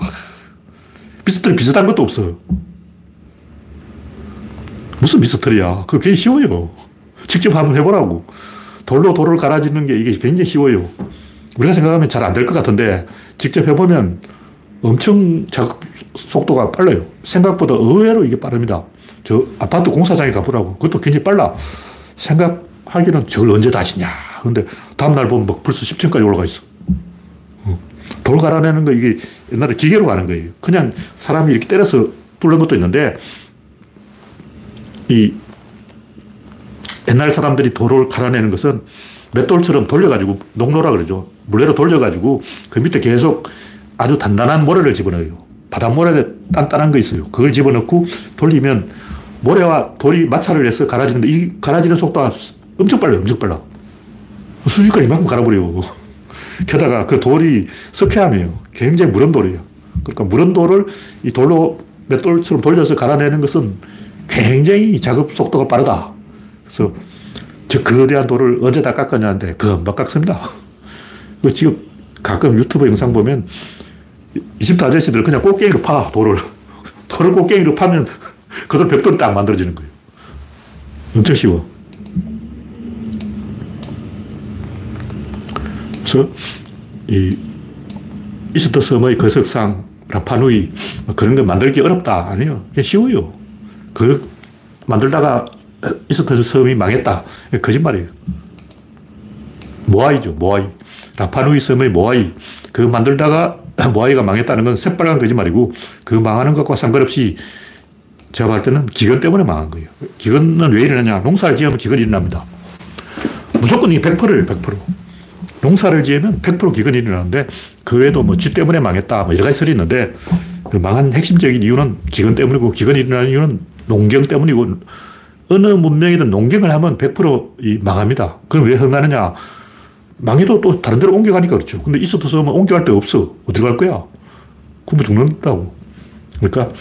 미스터리 비슷한 것도 없어. 무슨 미스터리야. 그거 굉장히 쉬워요. 직접 한번 해보라고. 돌로 돌을 갈아지는 게 이게 굉장히 쉬워요. 우리가 생각하면 잘 안 될 것 같은데 직접 해보면 엄청 작업 속도가 빨라요. 생각보다 의외로 이게 빠릅니다. 저 아파트 공사장에 가보라고. 그것도 굉장히 빨라. 생각하기는 저걸 언제 다시냐. 근데 다음날 보면 막 벌써 10층까지 올라가 있어. 어. 돌 갈아내는 거 이게 옛날에 기계로 가는 거예요. 그냥 사람이 이렇게 때려서 뚫는 것도 있는데 이 옛날 사람들이 돌을 갈아내는 것은 맷돌처럼 돌려가지고 농로라 그러죠. 물레로 돌려가지고 그 밑에 계속 아주 단단한 모래를 집어넣어요. 바닷모래에 단단한 거 있어요. 그걸 집어넣고 돌리면 모래와 돌이 마찰을 해서 갈아지는데 이 갈아지는 속도가 엄청 빨라요. 엄청 빨라. 수직을 이만큼 갈아버려요. 게다가 그 돌이 석회암이에요. 굉장히 무른 돌이에요. 그러니까 무른 돌을 이 돌로 맷돌처럼 돌려서 갈아내는 것은 굉장히 작업 속도가 빠르다. 그래서 저 거대한 돌을 언제 다 깎았냐는데 금방 깎습니다. 지금 가끔 유튜브 영상 보면 이집트 아저씨들 그냥 꽃게이로 파, 돌을. 돌을 꽃게이로 파면 그돌 벽돌이 딱 만들어지는 거예요. 엄청 쉬워. 그래서 이 이스터 섬의 거석상, 라파누이 뭐 그런 거 만들기 어렵다. 아니요. 쉬워요. 그 만들다가 이스터 섬이 망했다. 거짓말이에요. 모아이죠. 모아이. 라파누이 섬의 모아이. 그 만들다가 모아이가 망했다는 건 새빨간 거짓말이고 그 망하는 것과 상관없이 제가 볼 때는 기근 때문에 망한 거예요. 기근은 왜 일어나냐. 농사를 지으면 기근이 일어납니다. 무조건 이게 100%예요. 100%. 농사를 지으면 100% 기근이 일어나는데 그 외에도 뭐 쥐 때문에 망했다 뭐 여러 가지 설이 있는데 그 망한 핵심적인 이유는 기근 때문이고 기근이 일어나는 이유는 농경 때문이고 어느 문명이든 농경을 하면 100% 망합니다. 그럼 왜 흥하느냐? 망해도 또 다른 데로 옮겨가니까 그렇죠. 근데 있어도 쓰면 옮겨갈 데가 없어. 어디로 갈 거야? 그럼 죽는다고. 그러니까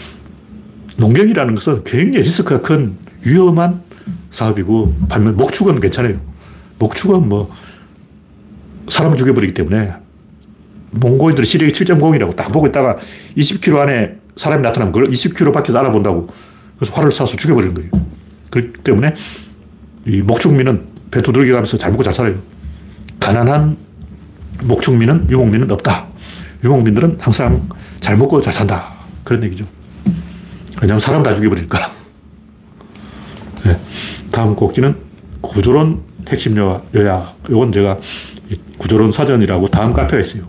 농경이라는 것은 굉장히 리스크가 큰 위험한 사업이고 반면 목축은 괜찮아요. 목축은 뭐 사람 죽여버리기 때문에 몽고인들이 시력이 7.0이라고 딱 보고 있다가 20km 안에 사람이 나타나면 그걸 20km 밖에서 알아본다고 그래서 활을 쏴서 죽여버리는 거예요. 그렇기 때문에 이 목축민은 배 두들겨 가면서 잘 먹고 잘 살아요. 가난한 목축민은 유목민은 없다. 유목민들은 항상 잘 먹고 잘 산다. 그런 얘기죠. 왜냐하면 사람 다 죽여버리니까. 네. 다음 꼭지는 구조론 핵심 요약. 이건 제가 구조론 사전이라고 다음 카페가 있어요.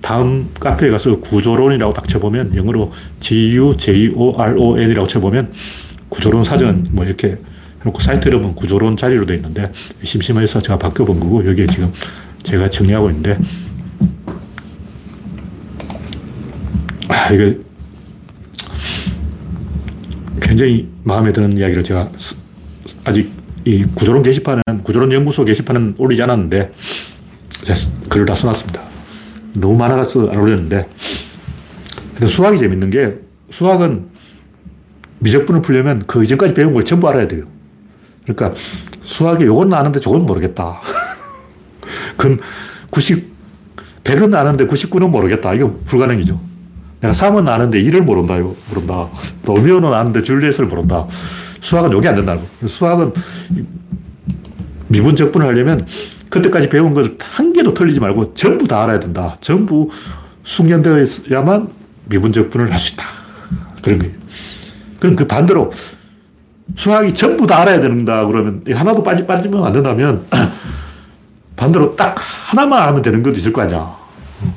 다음 카페에 가서 구조론이라고 딱 쳐보면 영어로 G-U-J-O-R-O-N이라고 쳐보면 구조론 사전 뭐 이렇게 해놓고 사이트 이름은 구조론 자리로 되어 있는데 심심해서 제가 바꿔본 거고 여기에 지금 제가 정리하고 있는데 아, 이게 굉장히 마음에 드는 이야기를 제가 아직 이 구조론 게시판은, 구조론 연구소 게시판은 올리지 않았는데 글을 다 써놨습니다. 너무 많아서 안 올렸는데 수학이 재밌는 게 수학은 미적분을 풀려면 그 이전까지 배운 걸 전부 알아야 돼요. 그러니까 수학에 요건 아는데 저건 모르겠다. 그건 90, 100은 아는데 99는 모르겠다. 이거 불가능이죠. 내가 3은 아는데 1을 모른다. 모른다. 로미오는 아는데 줄리엣을 모른다. 수학은 요게 안 된다고. 수학은 미분 적분을 하려면 그때까지 배운 것을 한 개도 틀리지 말고 전부 다 알아야 된다. 전부 숙련되어 있어야만 미분 적분을 할 수 있다. 그런 거예요. 그럼 그 반대로 수학이 전부 다 알아야 된다 그러면 하나도 빠지, 빠지면 안 된다면 반대로 딱 하나만 알면 되는 것도 있을 거 아니야.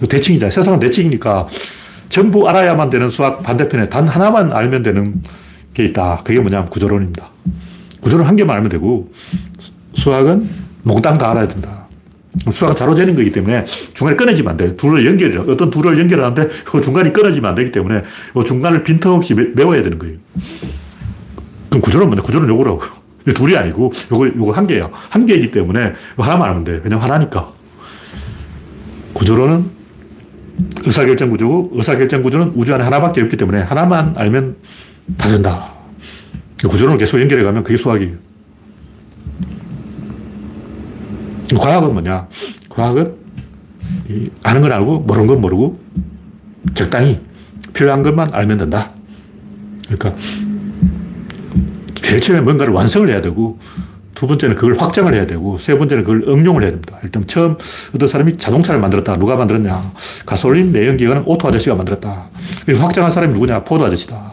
대칭이잖아. 세상은 대칭이니까 전부 알아야만 되는 수학 반대편에 단 하나만 알면 되는 게 있다. 그게 뭐냐면 구조론입니다. 구조론 한 개만 알면 되고 수학은 몽땅 다 알아야 된다. 수학은 자로 재는 거기 때문에 중간에 끊어지면 안 돼. 둘을 연결해. 어떤 둘을 연결하는데 그 중간이 끊어지면 안 되기 때문에 그 중간을 빈틈없이 메워야 되는 거예요. 그럼 구조는 뭐냐? 구조는 요거라고. 둘이 아니고 요거, 요거 한 개야. 한 개이기 때문에 하나만 알면 돼. 왜냐면 하나니까. 구조론은 의사결정 구조고 의사결정 구조는 우주 안에 하나밖에 없기 때문에 하나만 알면 다 된다. 구조론을 계속 연결해 가면 그게 수학이에요. 과학은 뭐냐? 과학은 아는 건 알고 모르는 건 모르고 적당히 필요한 것만 알면 된다. 그러니까 제일 처음에 뭔가를 완성을 해야 되고 두 번째는 그걸 확장을 해야 되고 세 번째는 그걸 응용을 해야 됩니다. 일단 처음 어떤 사람이 자동차를 만들었다. 누가 만들었냐? 가솔린 내연기관은 오토 아저씨가 만들었다. 확장한 사람이 누구냐? 포드 아저씨다.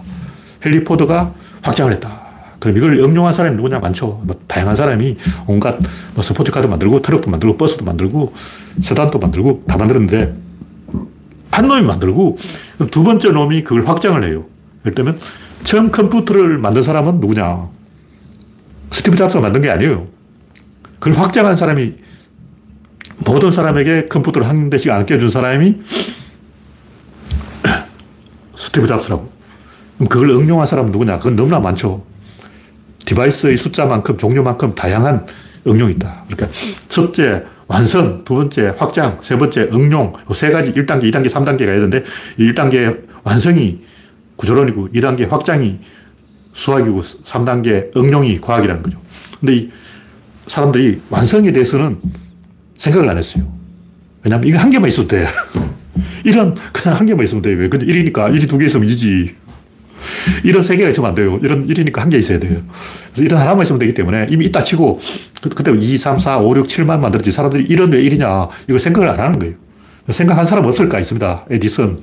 헨리 포드가 확장을 했다. 그럼 이걸 응용한 사람이 누구냐? 많죠. 뭐 다양한 사람이 온갖 뭐 스포츠카도 만들고 트럭도 만들고 버스도 만들고 세단도 만들고 다 만들었는데 한 놈이 만들고 두 번째 놈이 그걸 확장을 해요. 들면 처음 컴퓨터를 만든 사람은 누구냐? 스티브 잡스가 만든 게 아니에요. 그걸 확장한 사람이 모든 사람에게 컴퓨터를 한 대씩 안겨준 사람이 스티브 잡스라고. 그걸 응용한 사람은 누구냐? 그건 너무나 많죠. device의 숫자만큼, 종류만큼 다양한 응용이 있다. 그러니까 첫째, 완성. 두 번째, 확장. 세 번째, 응용. 세 가지 1단계, 2단계, 3단계가 있는데 1단계 완성이 구조론이고 2단계 확장이 수학이고 3단계 응용이 과학이라는 거죠. 근데 이 사람들이 완성에 대해서는 생각을 안 했어요. 왜냐하면 이거 한 개만 있어도 돼. 이런 그냥 한 개만 있으면 돼. 왜? 근데 1이니까 1이 두 개 있으면 2지. 이런 세 개가 있으면 안 돼요. 이런 1이니까 한 개 있어야 돼요. 그래서 이런 하나만 있으면 되기 때문에 이미 있다 치고 그, 그때 2, 3, 4, 5, 6, 7만 만들었지. 사람들이 이런 왜 1이냐. 이걸 생각을 안 하는 거예요. 생각한 사람 없을까? 있습니다. 에디슨.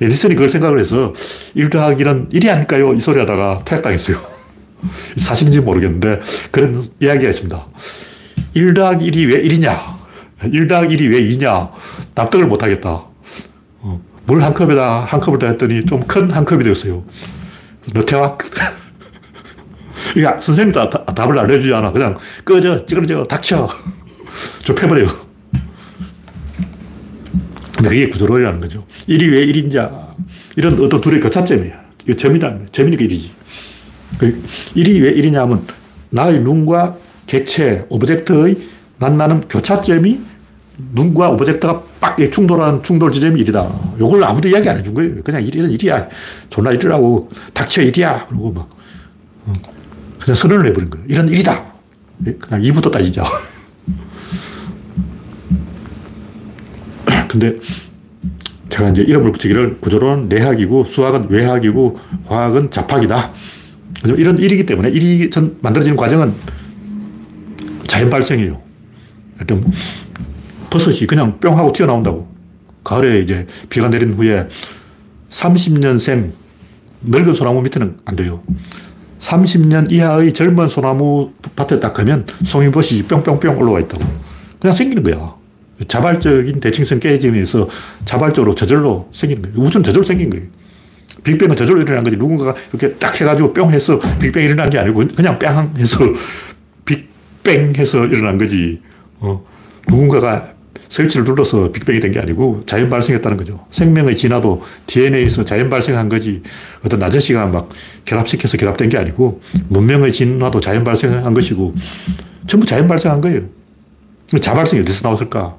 에디슨이 그걸 생각을 해서 1 더하기 1은 1이 아닐까요? 이 소리 하다가 퇴학당했어요. 사실인지 모르겠는데 그런 이야기가 있습니다. 1 더하기 1이 왜 1이냐? 1 더하기 1이 왜 2냐? 납득을 못 하겠다. 어, 물한 컵에다 한 컵을 더 했더니 좀 큰 한 컵이 되었어요. 너 퇴학? 이게 선생님도 답을 알려주지 않아. 그냥 꺼져, 찌그러져, 닥쳐. 좁혀버려요. 근데 그게 구조론이라는 거죠. 1이 왜 1인자? 이런 어떤 둘의 교차점이야. 이거 점이다. 점이니까 1이지. 1이 왜 1이냐 하면 나의 눈과 객체, object의 만나는 교차점이 눈과 object가 빡 충돌하는 충돌 지점이 1이다. 이걸 아무도 이야기 안 해준 거예요. 그냥 1이는 1이야. 존나 1이라고 닥쳐 1이야. 그러고 막 어. 그냥 선언을 해버린 거예요. 이런 1이다. 그냥 2부터 따지자. 근데 제가 이제 이름을 붙이기를 구조론 내학이고 수학은 외학이고 과학은 잡학이다. 이런 일이기 때문에 일이 전 만들어지는 과정은 자연 발생이에요. 일단 버섯이 그냥 뿅 하고 튀어나온다고. 가을에 이제 비가 내린 후에 30년생 늙은 소나무 밑에는 안 돼요. 30년 이하의 젊은 소나무 밭에 딱 가면 송이버섯이 뿅뿅뿅 올라와 있다고. 그냥 생기는 거야. 자발적인 대칭성 깨짐에서 자발적으로 저절로 생기는 거예요. 우주는 저절로 생긴 거예요. 빅뱅은 저절로 일어난 거지. 누군가가 이렇게 딱 해가지고 뿅 해서 빅뱅이 일어난 게 아니고 그냥 뺑 해서 빅뱅 해서 일어난 거지. 어. 누군가가 설치를 눌러서 빅뱅이 된 게 아니고 자연 발생했다는 거죠. 생명의 진화도 DNA에서 자연 발생한 거지 어떤 아저씨가 막 결합시켜서 결합된 게 아니고 문명의 진화도 자연 발생한 것이고 전부 자연 발생한 거예요. 자발성이 어디서 나왔을까?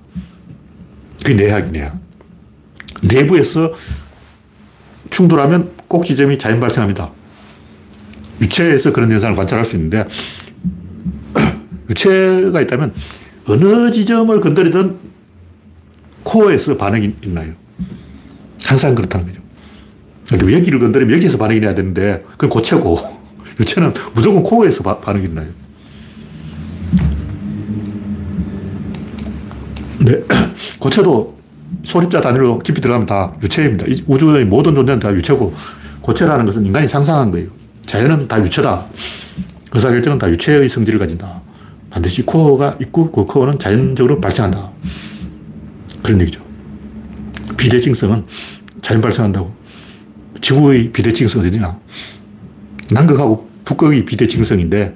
그게 내학이 내학. 내부에서 충돌하면 꼭 지점이 자연 발생합니다. 유체에서 그런 현상을 관찰할 수 있는데 유체가 있다면 어느 지점을 건드리든 코어에서 반응이 있나요? 항상 그렇다는 거죠. 여기를 건드리면 여기에서 반응이 나야 되는데 그건 고체고 유체는 무조건 코어에서 바, 반응이 있나요? 네. 고체도 소립자 단위로 깊이 들어가면 다 유체입니다. 우주의 모든 존재는 다 유체고 고체라는 것은 인간이 상상한 거예요. 자연은 다 유체다. 의사결정은 다 유체의 성질을 가진다. 반드시 코어가 있고 그 코어는 자연적으로 발생한다. 그런 얘기죠. 비대칭성은 자연 발생한다고. 지구의 비대칭성 어디냐? 남극하고 북극이 비대칭성인데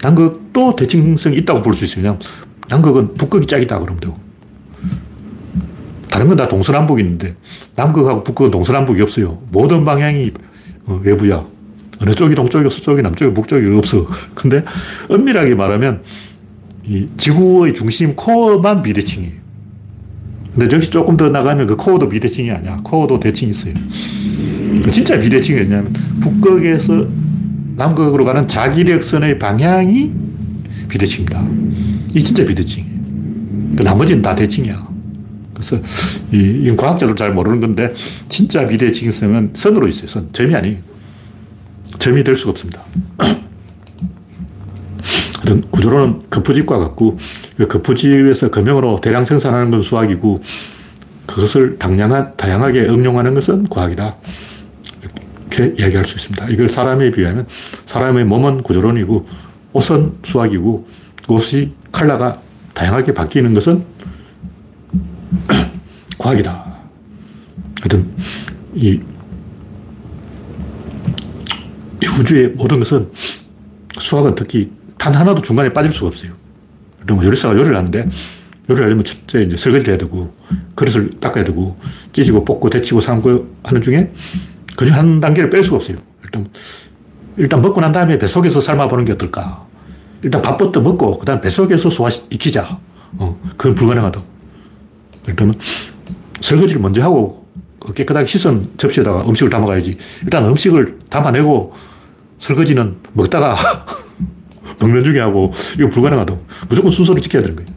남극도 대칭성이 있다고 볼 수 있어요. 남극은 북극이 짝이다 그러면 되고. 다른 건 다 동서남북이 있는데 남극하고 북극은 동서남북이 없어요. 모든 방향이 어, 외부야. 어느 쪽이 동쪽이고 서쪽이 남쪽이 북쪽이 없어. 근데 엄밀하게 말하면 이 지구의 중심 코어만 비대칭이에요. 근데 여기서 조금 더 나가면 그 코어도 비대칭이 아니야. 코어도 대칭이 있어요. 진짜 비대칭이 뭐냐면 북극에서 남극으로 가는 자기력선의 방향이 비대칭입니다. 이 진짜 비대칭이에요. 그 나머지는 다 대칭이야. 그래서 이, 이건 과학적으로 잘 모르는 건데 진짜 비대칭성은 선으로 있어요. 선. 점이 아니에요. 점이 될 수가 없습니다. 구조로는 거푸집과 같고 그 거푸집에서 금형으로 대량 생산하는 건 수학이고 그것을 당량한, 다양하게 응용하는 것은 과학이다. 이렇게 이야기할 수 있습니다. 이걸 사람에 비하면 사람의 몸은 구조론이고 옷은 수학이고 옷이 컬러가 다양하게 바뀌는 것은 과학이다. 하여튼, 이, 이 우주의 모든 것은 수학은 특히 단 하나도 중간에 빠질 수가 없어요. 그러면 요리사가 요리를 하는데 요리를 하려면 첫째 이제 설거지를 해야 되고 그릇을 닦아야 되고 찢고 볶고 데치고 삶고 하는 중에 그중 한 단계를 뺄 수가 없어요. 일단, 일단 먹고 난 다음에 뱃속에서 삶아보는 게 어떨까. 일단 밥부터 먹고, 그 다음 뱃속에서 소화시키자. 어, 그건 불가능하다고. 그러면 설거지를 먼저 하고 그 깨끗하게 씻은 접시에다가 음식을 담아가야지. 일단 음식을 담아내고 설거지는 먹다가 먹는 중에 하고 이거 불가능하다고. 무조건 순서를 지켜야 되는 거예요.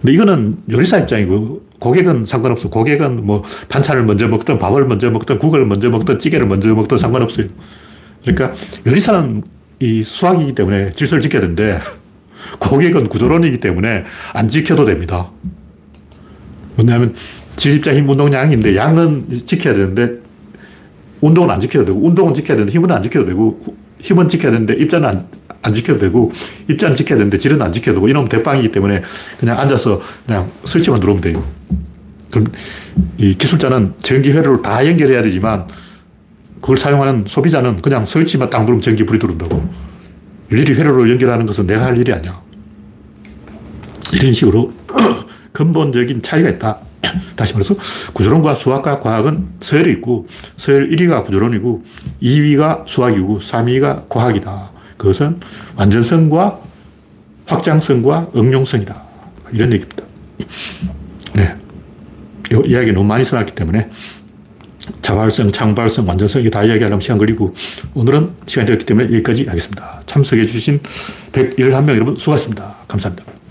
근데 이거는 요리사 입장이고 고객은 상관없어. 고객은 뭐 반찬을 먼저 먹든 밥을 먼저 먹든 국을 먼저 먹든 찌개를 먼저 먹든 상관없어요. 그러니까 요리사는 이 수학이기 때문에 질서를 지켜야 되는데 고객은 구조론이기 때문에 안 지켜도 됩니다. 왜냐하면 질입자 힘 운동량인데 양은 지켜야 되는데 운동은 안 지켜도 되고 운동은 지켜야 되는데 힘은 안 지켜도 되고 힘은 지켜야 되는데 입자는 안, 안 지켜도 되고 입자는 지켜야 되는데 질은 안 지켜도 되고 이놈 대빵이기 때문에 그냥 앉아서 그냥 설치만 누르면 돼요. 그럼 이 기술자는 전기 회로를 다 연결해야 되지만 그걸 사용하는 소비자는 그냥 스위치만 딱 누르면 전기 불이 들어온다고. 일일이 회로를 연결하는 것은 내가 할 일이 아니야. 이런 식으로 근본적인 차이가 있다. 다시 말해서 구조론과 수학과 과학은 서열이 있고 서열 1위가 구조론이고 2위가 수학이고 3위가 과학이다. 그것은 완전성과 확장성과 응용성이다. 이런 얘기입니다. 네. 이 이야기 너무 많이 써놨기 때문에 자발성, 창발성, 완전성 다 이야기하려면 시간 걸리고 오늘은 시간이 되었기 때문에 여기까지 하겠습니다. 참석해 주신 111명 여러분 수고하셨습니다. 감사합니다.